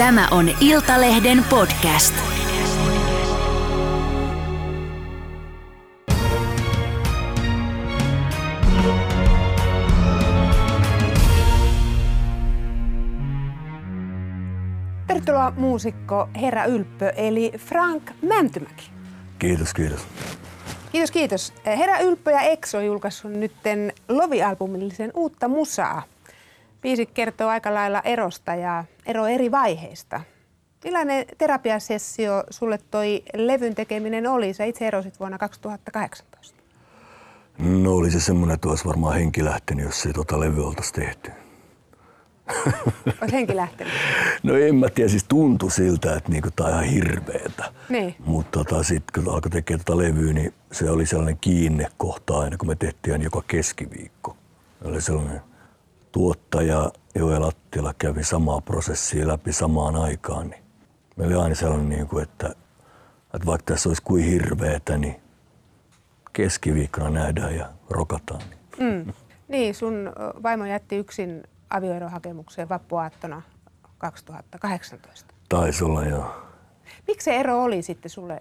Tämä on Iltalehden podcast. Tervetuloa muusikko Herra Ylppö eli Frank Mäntymäki. Kiitos, kiitos. Kiitos, kiitos. Herra Ylppö ja Exo on julkaissut nytten Lovi-albumillisen uutta musaa. Biisi kertoo aika lailla erosta ja ero eri vaiheista. Millainen terapiasessio sulle toi levyn tekeminen oli? Sä itse erosit vuonna 2018. No oli se semmoinen, että olisi varmaan henki lähtenyt, jos ei tota levyä oltaisi tehty. Olisi henki lähtenyt? No en mä tiedä, siis tuntui siltä, että niinku tää on ihan hirveetä. Niin. Mutta tota, sitten kun alkoi tekemään tätä levyä, niin se oli sellainen kiinnekohta aina, kun me tehtiin aina joka keskiviikko. Oli sellainen tuottaja Joel Attila kävi samaa prosessia läpi samaan aikaan, niin meillä oli aina sellainen, niin kuin, että, että vaikka tässä olisi kuin hirveetä, niin keskiviikkona nähdään ja rokataan. Mm. Niin, sun vaimo jätti yksin avioerohakemukseen vappuaattona 2018. Taisi olla joo. Miksi se ero oli sitten sulle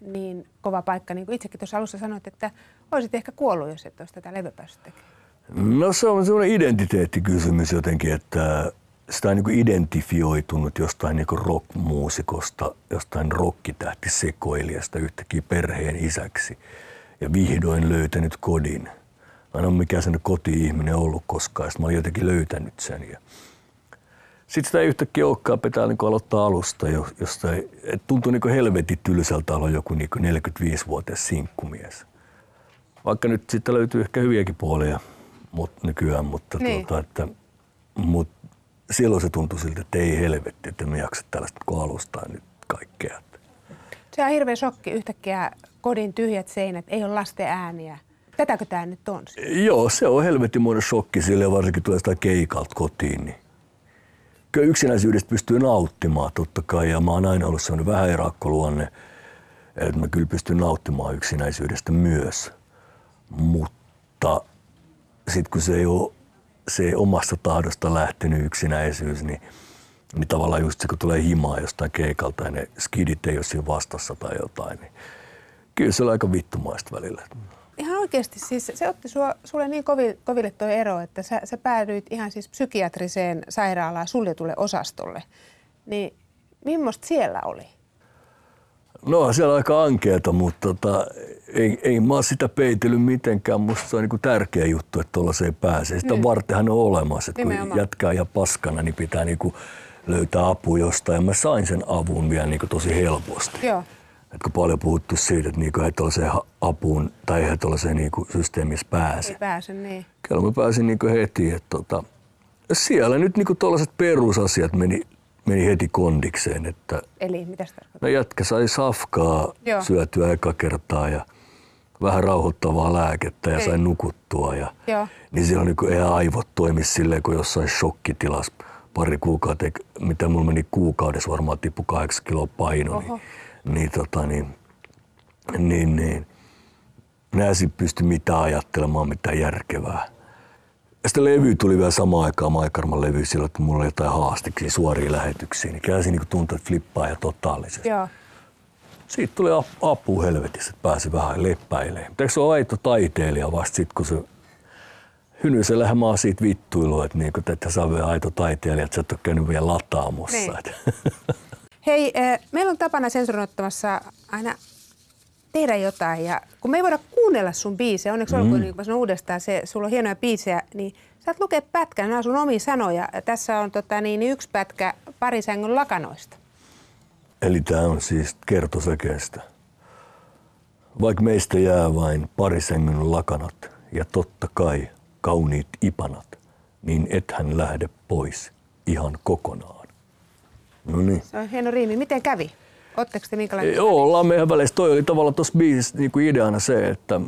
niin kova paikka, niin kuin itsekin tuossa alussa sanoit, että olisit ehkä kuollut, jos et olisi tätä levyä päässyt tekemään? No se on semmoinen identiteettikysymys jotenkin, että sitä on niin identifioitunut jostain niin rockmuusikosta, jostain rokkitähti sekoilijasta yhtäkkiä perheen isäksi ja vihdoin löytänyt kodin. Mä en ole mikään sen koti-ihminen ollut koskaan, sitten mä olin jotenkin löytänyt sen. Ja sitten sitä ei yhtäkkiä olekaan, pitää niin aloittaa alusta, josta tuntuu niin helvetin tylsältä olla joku niin 45-vuotias sinkkumies. Vaikka nyt sitten löytyy ehkä hyviäkin puolia mut, nykyään, mutta, niin. tuota, että, mutta silloin se tuntui siltä, että ei helvetti, että me jaksa tällaista kuin alustaa nyt kaikkea. Se on hirveä shokki yhtäkkiä kodin tyhjät seinät, ei ole lasten ääniä. Tätäkö tämä nyt on? Joo, se on helvetimoinen shokki sille, varsinkin tulee sitä keikalta kotiin. Niin. Kyllä yksinäisyydestä pystyy nauttimaan totta kai, ja mä oon aina ollut sellainen vähän erakkoluonne, että mä kyllä pystyn nauttimaan yksinäisyydestä myös. Mutta sitten kun se ei ole se omasta tahdosta lähtenyt yksinäisyys, niin, niin tavallaan just se, kun tulee himaa jostain keikalta ja ne skidit ei ole siinä vastassa tai jotain, niin kyllä se on aika vittumaista välillä. Ihan oikeasti, siis se otti sua, sulle niin koville, koville tuo ero, että sä, sä päädyit ihan siis psykiatriseen sairaalaan suljetulle osastolle. Niin millaista siellä oli? No siellä aika ankeeta, mutta tota, ei, ei mä ole sitä peitellyt mitenkään. Musta se on niin tärkeä juttu, että tuollaiseen pääsee. Sitä mm. vartenhan on olemassa, että kun jätkää ja paskana, niin pitää niin kuin löytää apu jostain. Ja mä sain sen avun vielä niin tosi helposti. Joo. Et kun paljon puhuttu siitä, että niinku ei tuollaiseen apuun tai ei tuollaiseen niinku systeemissä pääse. Ei pääse, niin. Kyllä mä pääsin niinku heti. Että tota, siellä nyt niinku tuollaiset perusasiat meni meni heti kondikseen. Että Eli mitä se tarkoittaa? No jätkä sai safkaa Joo. syötyä eka kertaa ja vähän rauhoittavaa lääkettä ja Ei. sain nukuttua. Ja, Joo. Niin siellä niin ei aivot toimi silleen kuin jossain shokkitilas pari kuukautta, mitä mulla meni kuukaudessa varmaan tippu kahdeksan kiloa paino, niin, niin, tota, niin, niin, niin, niin pysty mitään ajattelemaan, mitään järkevää. Ja sitten levy tuli vielä samaan aikaan, Maikarman levy, silloin, että mulla oli jotain haastiksia, suoria lähetyksiä. Niin se niin tuntui, että flippaa ja totaalisesti. Joo. Siitä tuli apu helvetissä, että pääsi vähän leppäilemään. Mutta eikö se ole aito taiteilija vasta sitten, kun se Hynysellä mä oon siitä vittuilua, että, niinku, että sä vielä aito taiteilija, että sä et ole käynyt vielä lataamossa. Niin. Hei, meillä on tapana sensuroittamassa aina tehdä jotain. Ja kun me ei voida kuunnella sun biisejä, onneksi mm. olkoon, niin kun uudestaan, se, sulla on hienoja biisejä, niin saat lukea pätkän, nämä on sun omia sanoja. Tässä on tota, niin, yksi pätkä parisängyn lakanoista. Eli tämä on siis kertosäkeestä. Vaikka meistä jää vain parisängyn lakanat ja totta kai kauniit ipanat, niin ethän lähde pois ihan kokonaan. No niin. Se on hieno riimi. Miten kävi? Oletteko te minkälainen? Joo, ollaan meidän välissä. Toi oli tavallaan tuossa biisissä niin kuin ideana se, että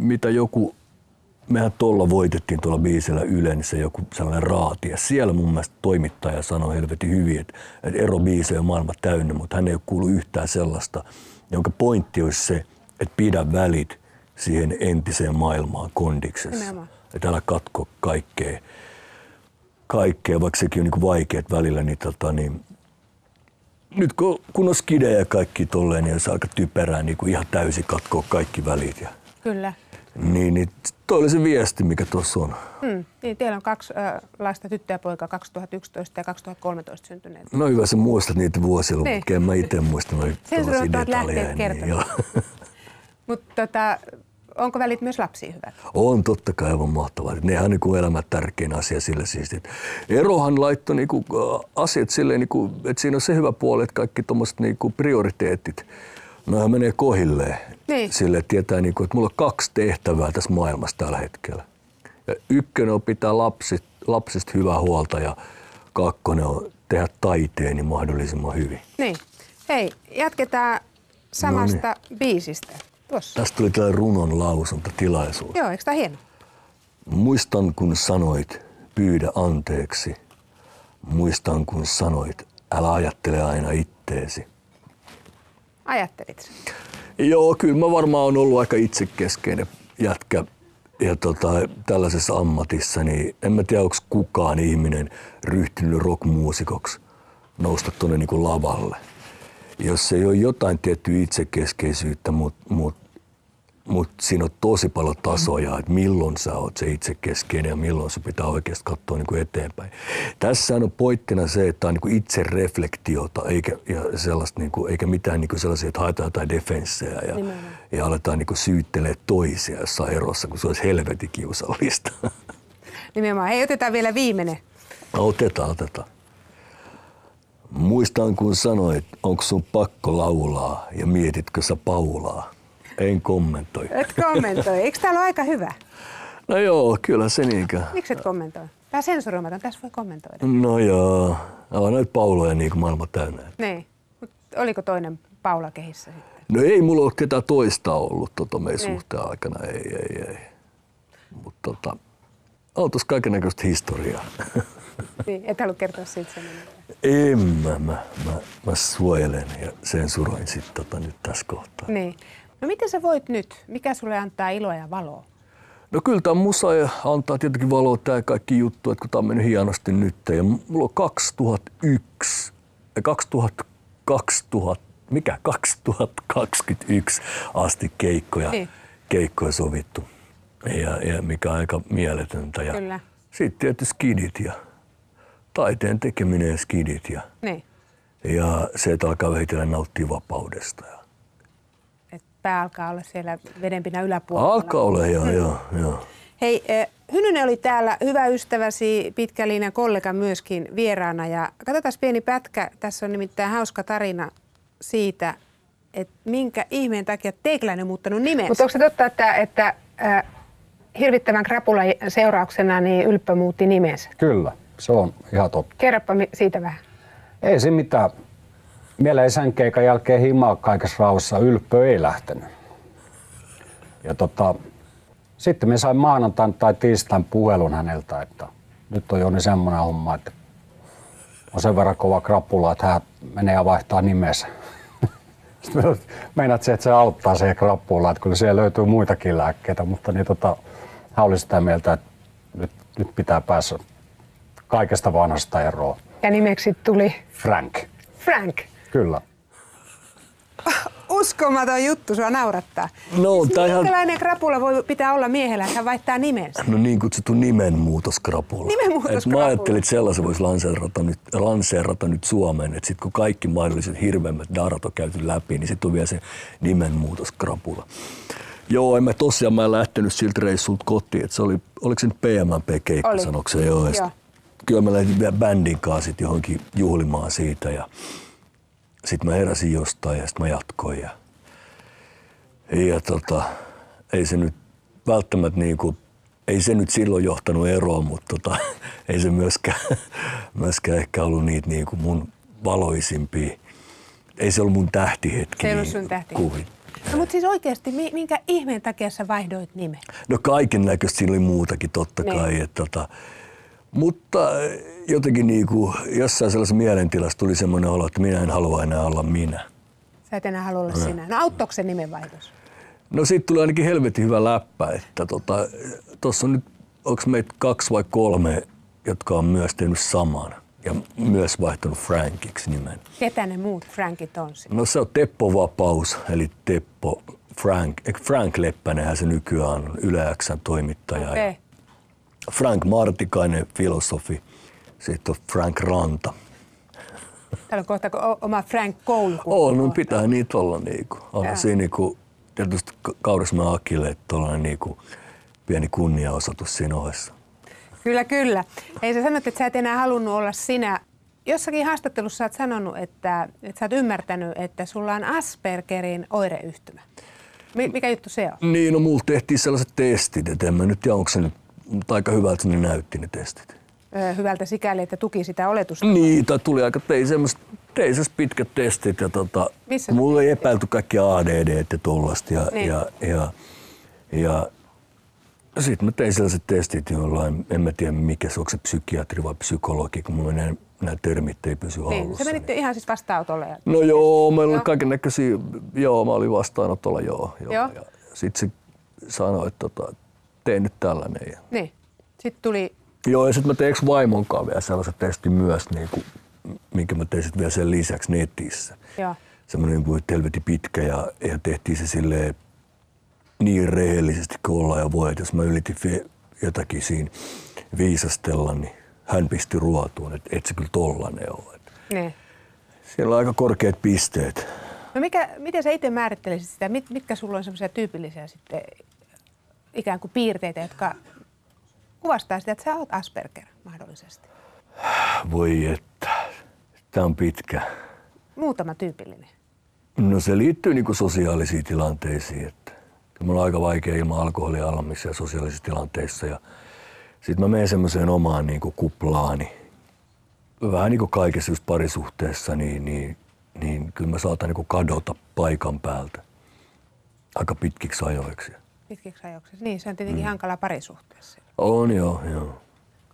mitä joku, mehän tuolla voitettiin tuolla biisillä Ylen se joku sellainen raati. Ja siellä mun mielestä toimittaja sanoi helvetin hyvin, että, että ero biisejä on maailma täynnä, mutta hän ei ole kuullut yhtään sellaista, jonka pointti olisi se, että pidä välit siihen entiseen maailmaan kondiksessa. Nimenomaan. Että älä katko kaikkea, kaikkea vaikka sekin on niin vaikeat välillä, niin, tota, niin nyt kun, kun on skidejä ja kaikki tolleen, niin se aika typerää niin kuin ihan täysin katkoa kaikki välit. Ja, Kyllä. Niin, niin toi oli se viesti, mikä tuossa on. Hmm. Niin, teillä on kaksi äh, lasta, tyttö ja poika, 2011 ja 2013 syntyneet. No hyvä, sä muistat niitä vuosia, Niin. mutta en mä itse muista noita Sensuroittavat tällaisia lähteet kertovat. joo. Mutta tota, onko välit myös lapsiin hyvät? On totta kai aivan mahtavaa. Nehän on niin elämän tärkein asia sille siis. Erohan laittoi niin kuin, asiat silleen, niin kuin, että siinä on se hyvä puoli, että kaikki tuommoiset niin prioriteetit, noihän menee kohilleen. Niin. Sille että tietää, niin kuin, että mulla on kaksi tehtävää tässä maailmassa tällä hetkellä. Ja ykkönen on pitää lapsit, lapsista hyvää huolta ja kakkonen on tehdä taiteeni mahdollisimman hyvin. Niin. Hei, jatketaan samasta biisistä. Tuossa. Tästä tuli tällainen runon lausunta tilaisuus. Joo, eikö tämä hieno? Muistan kun sanoit, pyydä anteeksi. Muistan kun sanoit, älä ajattele aina itteesi. Ajattelit? Joo, kyllä mä varmaan on ollut aika itsekeskeinen jätkä ja tota, tällaisessa ammatissa, niin en mä tiedä, onko kukaan ihminen ryhtynyt rockmuusikoksi nousta tuonne niin lavalle. Jos ei ole jotain tiettyä itsekeskeisyyttä, mutta mut, mut siinä on tosi paljon tasoja, että milloin sä oot se itsekeskeinen ja milloin se pitää oikeasti katsoa niin kuin eteenpäin. Tässä on pointtina se, että on niin kuin itse reflektiota eikä, ja sellaista, niin kuin, eikä mitään niin kuin sellaisia, että haetaan jotain defenssejä ja, Nimenomaan. ja aletaan niin kuin syyttelee toisia jossain erossa, kun se olisi helvetin kiusallista. Nimenomaan. Hei, otetaan vielä viimeinen. No, otetaan, otetaan. Muistan kun sanoit, onko sun pakko laulaa ja mietitkö sä Paulaa? En kommentoi. Et kommentoi. Eikö täällä ole aika hyvä? No joo, kyllä se niinkö. Miksi et kommentoi? Tämä sensuroimaton, tässä voi kommentoida. No joo, on näitä Pauloja niin kuin maailma täynnä. Niin. Mut oliko toinen Paula kehissä sitten? No ei mulla ole ketään toista ollut tota meidän Niin. suhteen aikana, ei, ei, ei. Mutta tota, on tuossa kaikenlaista historiaa. Niin, et halua kertoa siitä sen en mä, mä, mä, mä suojelen ja sensuroin sitten tota nyt tässä kohtaa. Niin. No miten sä voit nyt? Mikä sulle antaa iloa ja valoa? No kyllä tämä musa ja antaa tietenkin valoa tämä kaikki juttu, että kun tämä on mennyt hienosti nyt. Ja mulla on 2001 ja 2000, 2000 mikä 2021 asti keikkoja, Niin. keikkoja sovittu. Ja, ja mikä on aika mieletöntä. Ja Kyllä. Sitten tietysti skidit ja taiteen tekeminen ja skidit ja, Niin. ja se, että alkaa vähitellen nauttia vapaudesta. Ja pää alkaa olla siellä vedenpinnan yläpuolella. alkaa olla, joo, joo, joo. Hei, eh, Hynynen oli täällä, hyvä ystäväsi, pitkä linjan kollega myöskin vieraana. Ja katsotaan pieni pätkä, tässä on nimittäin hauska tarina siitä, että minkä ihmeen takia Teikläinen on muuttanut nimensä. Mutta onko se totta, että, että äh, hirvittävän krapulan seurauksena niin Ylppö muutti nimensä? Kyllä, se on ihan totta. Kerropa siitä vähän. Ei se mitään. Isän keikan jälkeen himaa kaikessa rauhassa ylppö ei lähtenyt. Ja tota, sitten me sain maanantain tai tiistain puhelun häneltä, että nyt on Joni semmoinen homma, että on sen verran kova krapula, että hän menee ja vaihtaa nimensä. Sitten meinaat se, että se auttaa siihen krappulaan, että kyllä siellä löytyy muitakin lääkkeitä, mutta niin tota, hän oli sitä mieltä, että nyt, nyt pitää päästä kaikesta vanhasta eroon. Ja nimeksi tuli Frank. Frank. Kyllä. Uskomaton juttu, sua naurattaa. No, Siis tää ihan- Minkälainen krapula voi pitää olla miehellä, että hän vaihtaa nimensä? No niin kutsuttu nimenmuutoskrapula. Nimenmuutoskrapula. Et mä ajattelin, että sellaisen voisi lanseerata nyt, lanseerata nyt Suomeen. Että sitten kun kaikki mahdolliset hirveimmät darat on käyty läpi, niin sitten on vielä se nimenmuutoskrapula. Joo, en mä tosiaan mä en lähtenyt siltä reissulta kotiin. Et se oli, oliko se nyt PMMP-keikka, se? Joo. Joo. Kyllä mä lähdin vielä bändin kanssa johonkin juhlimaan siitä. Ja sitten mä heräsin jostain ja sitten mä jatkoin. Ja, ja tota, ei se nyt välttämättä niinku, ei se nyt silloin johtanut eroon, mutta tota, ei se myöskään, myöskään ehkä ollut niitä niinku mun valoisimpia. Ei se ollut mun tähtihetki. Se ei ollut niin sun tähti. Kuvin. No, mutta siis oikeasti, mi- minkä ihmeen takia sä vaihdoit nimen? No kaiken näköistä siinä oli muutakin totta Niin. kai. Että tota, mutta jotenkin niinku, jossain sellaisessa mielentilassa tuli semmoinen olo, että minä en halua enää olla minä. Sä et enää halua olla sinä. No auttoiko se nimenvaihdos? No siitä tuli ainakin helvetin hyvä läppä, että tuossa tota, on nyt, onko meitä kaksi vai kolme, jotka on myös tehnyt saman. ja myös vaihtanut Frankiksi nimen. Ketä ne muut Frankit on sitten? No se on Teppo Vapaus, eli Teppo Frank, Frank Leppänenhän se nykyään on Yle Xn toimittaja. Okay. Frank Martikainen, filosofi. Sitten on Frank Ranta. Täällä on kohta oma Frank koulu. Oo, no pitää niitä olla niinku. On Joo. siinä niinku, tietysti Kaurismäen Akille, että tuollainen niinku pieni kunniaosoitus siinä ohessa. Kyllä, kyllä. Ei sä sanot, että sä et enää halunnut olla sinä. Jossakin haastattelussa sä oot sanonut, että, että sä oot ymmärtänyt, että sulla on Aspergerin oireyhtymä. Mi- mikä juttu se on? Niin, no mulla tehtiin sellaiset testit, että en mä nyt tiedä, onko se nyt, mutta aika hyvältä ne näytti ne testit. Hyvältä sikäli, että tuki sitä oletusta. Niin, tai tuli aika, tein semmoista, tein semmoset pitkät testit ja tota, Missä mulla ei epäilty kaikki ADD ja tollasta ja, Niin. ja, ja, ja sitten mä tein sellaiset testit, jollain, en mä tiedä mikä se, onko se psykiatri vai psykologi, kun mulla nämä, nämä termit ei pysy Niin, hallussa. se menitte ihan siis vastaanotolle. ja- No joo, meillä Joo. oli kaiken näköisiä, joo, mä olin vastaanotolla, joo. joo. Joo. Ja sitten se sanoi, että tota, tee nyt tällainen. Ja, Niin. Sitten tuli, joo, ja sitten mä tein vaimon vielä sellaisen testin myös, niin kuin, minkä mä tein sitten vielä sen lisäksi netissä. joo. Semmoinen kuin helvetin pitkä ja, ja tehtiin se silleen niin rehellisesti kuin ollaan ja voi, että jos mä yritin fi- jotakin siinä viisastella, niin hän pisti ruotuun, että et se kyllä tollanen ole. Niin. Siellä on aika korkeat pisteet. No mikä, miten sä itse määrittelisit sitä? Mit, mitkä sulla on semmoisia tyypillisiä sitten ikään kuin piirteitä, jotka kuvastaa sitä, että sä oot Asperger mahdollisesti? Voi että, tämä on pitkä. Muutama tyypillinen. No se liittyy niinku sosiaalisiin tilanteisiin. Että mulla on aika vaikea ilman alkoholia olla missään sosiaalisissa tilanteissa. Ja sitten mä menen semmoiseen omaan niinku kuplaani. Vähän niin kuin kaikessa just parisuhteessa, niin, niin, niin kyllä mä saatan niinku kadota paikan päältä aika pitkiksi ajoiksi. Pitkiksi ajoiksi. Niin, se on tietenkin mm. hankala parisuhteessa. On joo, joo.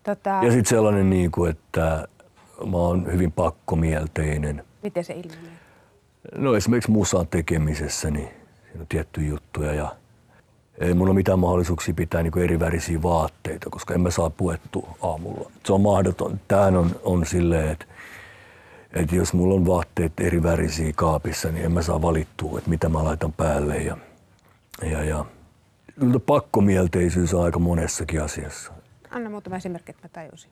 Tota, Ja sitten sellainen, niinku, että mä oon hyvin pakkomielteinen. miten se ilmenee? No esimerkiksi musan tekemisessä, niin siinä on tiettyjä juttuja ja ei mun ole mitään mahdollisuuksia pitää niin eri värisiä vaatteita, koska en mä saa puettua aamulla. Se on mahdoton. Tämähän on, on silleen, että, että jos mulla on vaatteet eri värisiä kaapissa, niin en mä saa valittua, että mitä mä laitan päälle. Ja, ja, ja pakkomielteisyys aika monessakin asiassa. Anna muutama esimerkki, että mä tajusin.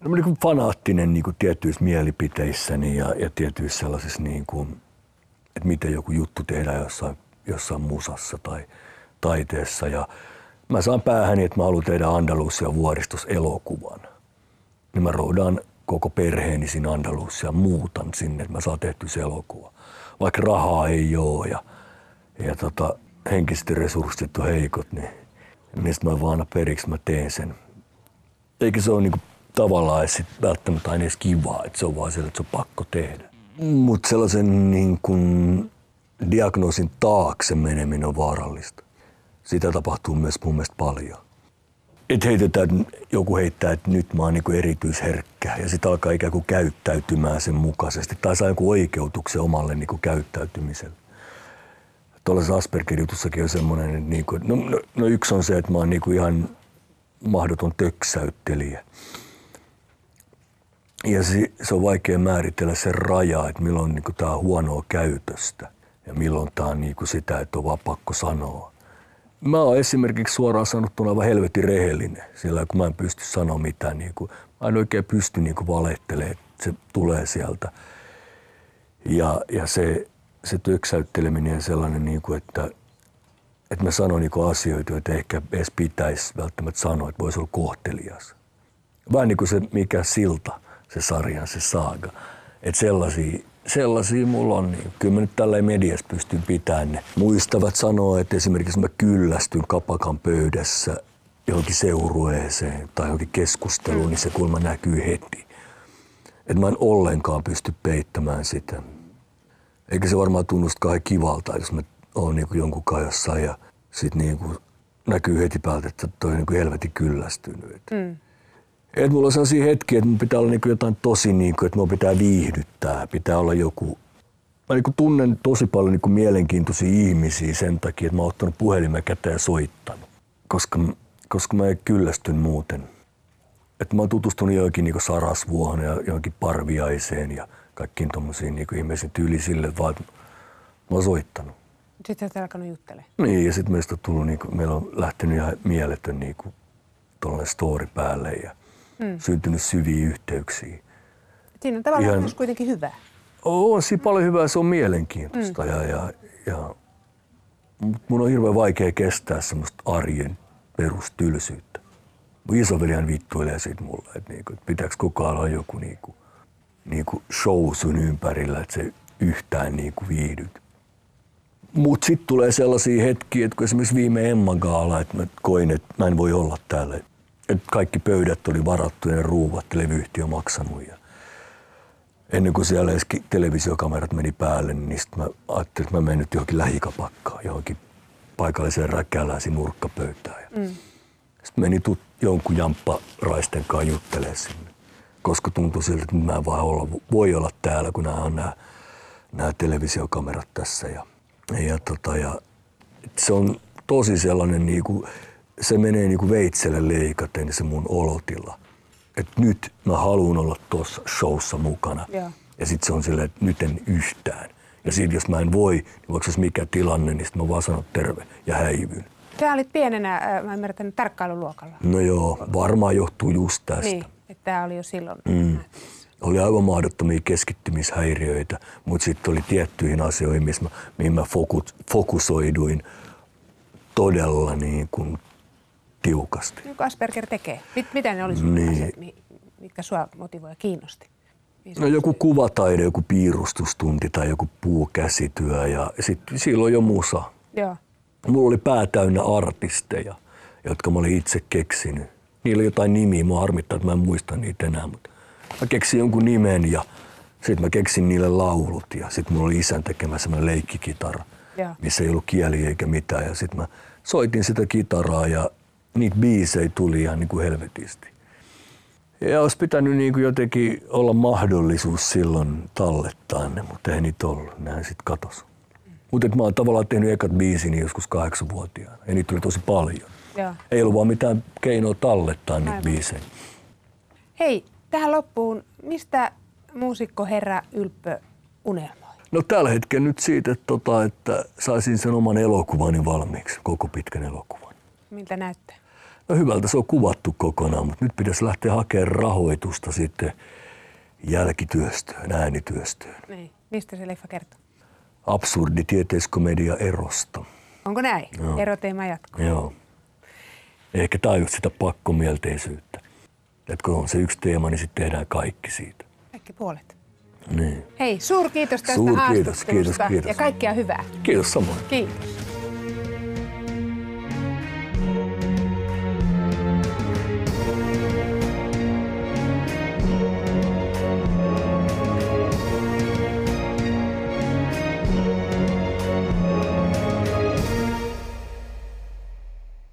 No, mä niin kuin fanaattinen niin kuin tiettyissä mielipiteissäni ja, ja tietyissä sellaisissa, niin kuin, että miten joku juttu tehdään jossain, jossain musassa tai taiteessa. Ja mä saan päähäni, että mä haluan tehdä Andalusia vuoristos elokuvan. Niin mä roudaan koko perheeni sinne Andalusia ja muutan sinne, että mä saan tehty se elokuva. Vaikka rahaa ei ole ja, ja tota, henkiset resurssit on heikot, niin mistä mä vaan periksi, mä teen sen eikä se ole niinku tavallaan sit välttämättä aina edes kivaa, että se on vaan siellä, että se on pakko tehdä. Mutta sellaisen niin kuin diagnoosin taakse meneminen on vaarallista. Sitä tapahtuu myös mun mielestä paljon. Et heitetään, joku heittää, että nyt mä oon niinku erityisherkkä ja sitten alkaa ikään kuin käyttäytymään sen mukaisesti tai saa joku oikeutuksen omalle niinku käyttäytymiselle. Tuollaisessa Asperger-jutussakin on semmoinen, että niinku, no, no, no, yksi on se, että mä oon niinku ihan mahdoton töksäyttelijä. Ja se, se on vaikea määritellä se raja, että milloin niin tämä on huonoa käytöstä ja milloin tämä on niin sitä, että on vaan pakko sanoa. Mä oon esimerkiksi suoraan sanottuna aivan helvetin rehellinen, sillä kun mä en pysty sanoa mitään, niin mä en oikein pysty niin valehtelemaan, että se tulee sieltä. Ja, ja se, se töksäytteleminen ja sellainen, niin kuin, että, että mä sanon niin asioita, joita ehkä edes pitäisi välttämättä sanoa, että voisi olla kohtelias. Vähän niin kuin se mikä silta, se sarjan, se saaga. Että sellaisia, sellaisia mulla on. Niin kyllä mä nyt tällä mediassa pystyn pitämään ne. Muistavat sanoa, että esimerkiksi mä kyllästyn kapakan pöydässä johonkin seurueeseen tai johonkin keskusteluun, niin se kulma näkyy heti. Että mä en ollenkaan pysty peittämään sitä. Eikä se varmaan tunnustakaan kivalta, jos mä oon niin jonkun kanssa jossain ja sit niin kuin näkyy heti päältä, että toi on niin helvetin kyllästynyt. Mm. Et mulla on sellaisia hetkiä, että mun pitää olla niin jotain tosi, niin kuin, että mun pitää viihdyttää, pitää olla joku... Mä niin tunnen tosi paljon niin mielenkiintoisia ihmisiä sen takia, että mä oon ottanut puhelimen käteen ja soittanut. Koska, koska mä en kyllästyn muuten. että mä oon tutustunut joihinkin niin Sarasvuohon ja johonkin Parviaiseen ja kaikkiin tuommoisiin niin ihmisiin tyyli sille, vaan että mä oon soittanut. Sitten olet alkanut juttelemaan. Niin, ja sitten meistä on tullut, niin kuin, meillä on lähtenyt ihan mieletön niin kuin, story päälle ja mm. syntynyt syviä yhteyksiä. Siinä on tavallaan Ihan- myös kuitenkin hyvää. On siinä paljon hyvää, se on mielenkiintoista. Mm. Ja, ja, ja, mut mun on hirveän vaikea kestää semmoista arjen perustylsyyttä. Mun isovelihän vittuilee siitä mulle, että niinku, et pitääkö koko ajan olla joku niinku, niinku show sun ympärillä, että se yhtään niinku viihdyt. Mutta sitten tulee sellaisia hetkiä, että kun esimerkiksi viime Emma Gaala, että mä koin, että mä en voi olla täällä. Että kaikki pöydät oli varattu ja ruuvat levyyhtiö maksanut. Ja ennen kuin siellä edes televisiokamerat meni päälle, niin sit mä ajattelin, että mä menen nyt johonkin lähikapakkaan, johonkin paikalliseen räkäläisiin nurkkapöytään. Ja mm. Sitten menin tut, jonkun jampparaisten kanssa juttelemaan sinne, koska tuntui siltä, että mä en vaan olla, voi olla täällä, kun nämä on nämä, nämä televisiokamerat tässä. Ja, ja, tota, ja se on tosi sellainen, niin kuin, se menee niin kuin veitselle leikaten se mun olotila. Että nyt mä haluan olla tuossa showssa mukana. Joo. Ja sitten se on silleen, että nyt en yhtään. Ja sitten jos mä en voi, niin vaikka se mikä tilanne, niin sitten mä vaan sanon terve ja häivyn. Sä olit pienenä, mä ymmärrän, tarkkailuluokalla. No joo, varmaan johtuu just tästä. Niin, että tämä oli jo silloin. Mm. Oli aivan mahdottomia keskittymishäiriöitä, mutta sitten oli tiettyihin asioihin, missä mä, mihin mä fokus, fokusoiduin todella niin kuin tiukasti. Niin kuin Asperger tekee. Mit, mitä ne oli sun Niin. asiat, mi- mitkä sua motivoi ja kiinnosti? No joku kuvataide, joku piirustustunti tai joku puukäsityö ja sitten silloin jo musa. Joo. Mulla oli pää täynnä artisteja, jotka mä olin itse keksinyt. Niillä oli jotain nimiä, mua harmittaa, että mä en muista niitä enää, mutta mä keksin jonkun nimen ja sitten mä keksin niille laulut ja sitten mulla oli isän tekemä semmoinen leikkikitara, Joo. missä ei ollut kieli eikä mitään ja sitten mä soitin sitä kitaraa ja niitä biisejä tuli ihan niin kuin helvetisti. Ja olisi pitänyt niin kuin jotenkin olla mahdollisuus silloin tallettaa ne, mutta ei niitä ollut. Nehän sitten katos. Mutta mä oon tavallaan tehnyt ekat biisini joskus kahdeksanvuotiaana. Ja niitä tuli tosi paljon. Joo. Ei ollut vaan mitään keinoa tallettaa niitä Aivan. biisejä. Hei, tähän loppuun, mistä muusikko herra Ylppö unelmoi? No tällä hetkellä nyt siitä, että, tota, että saisin sen oman elokuvani valmiiksi, koko pitkän elokuvan. Miltä näyttää? No hyvältä se on kuvattu kokonaan, mutta nyt pitäisi lähteä hakemaan rahoitusta sitten jälkityöstöön, äänityöstöön. Niin. Mistä se leffa kertoo? Absurdi tieteiskomedia erosta. Onko näin? Joo. Eroteema jatkuu. Joo. Ehkä tämä on just sitä pakkomielteisyyttä. Että kun on se yksi teema, niin sitten tehdään kaikki siitä. Kaikki puolet. Niin. Hei, suurkiitos tästä Suurkiitos, kiitos, kiitos. ja kaikkea hyvää. Kiitos samoin. Kiitos.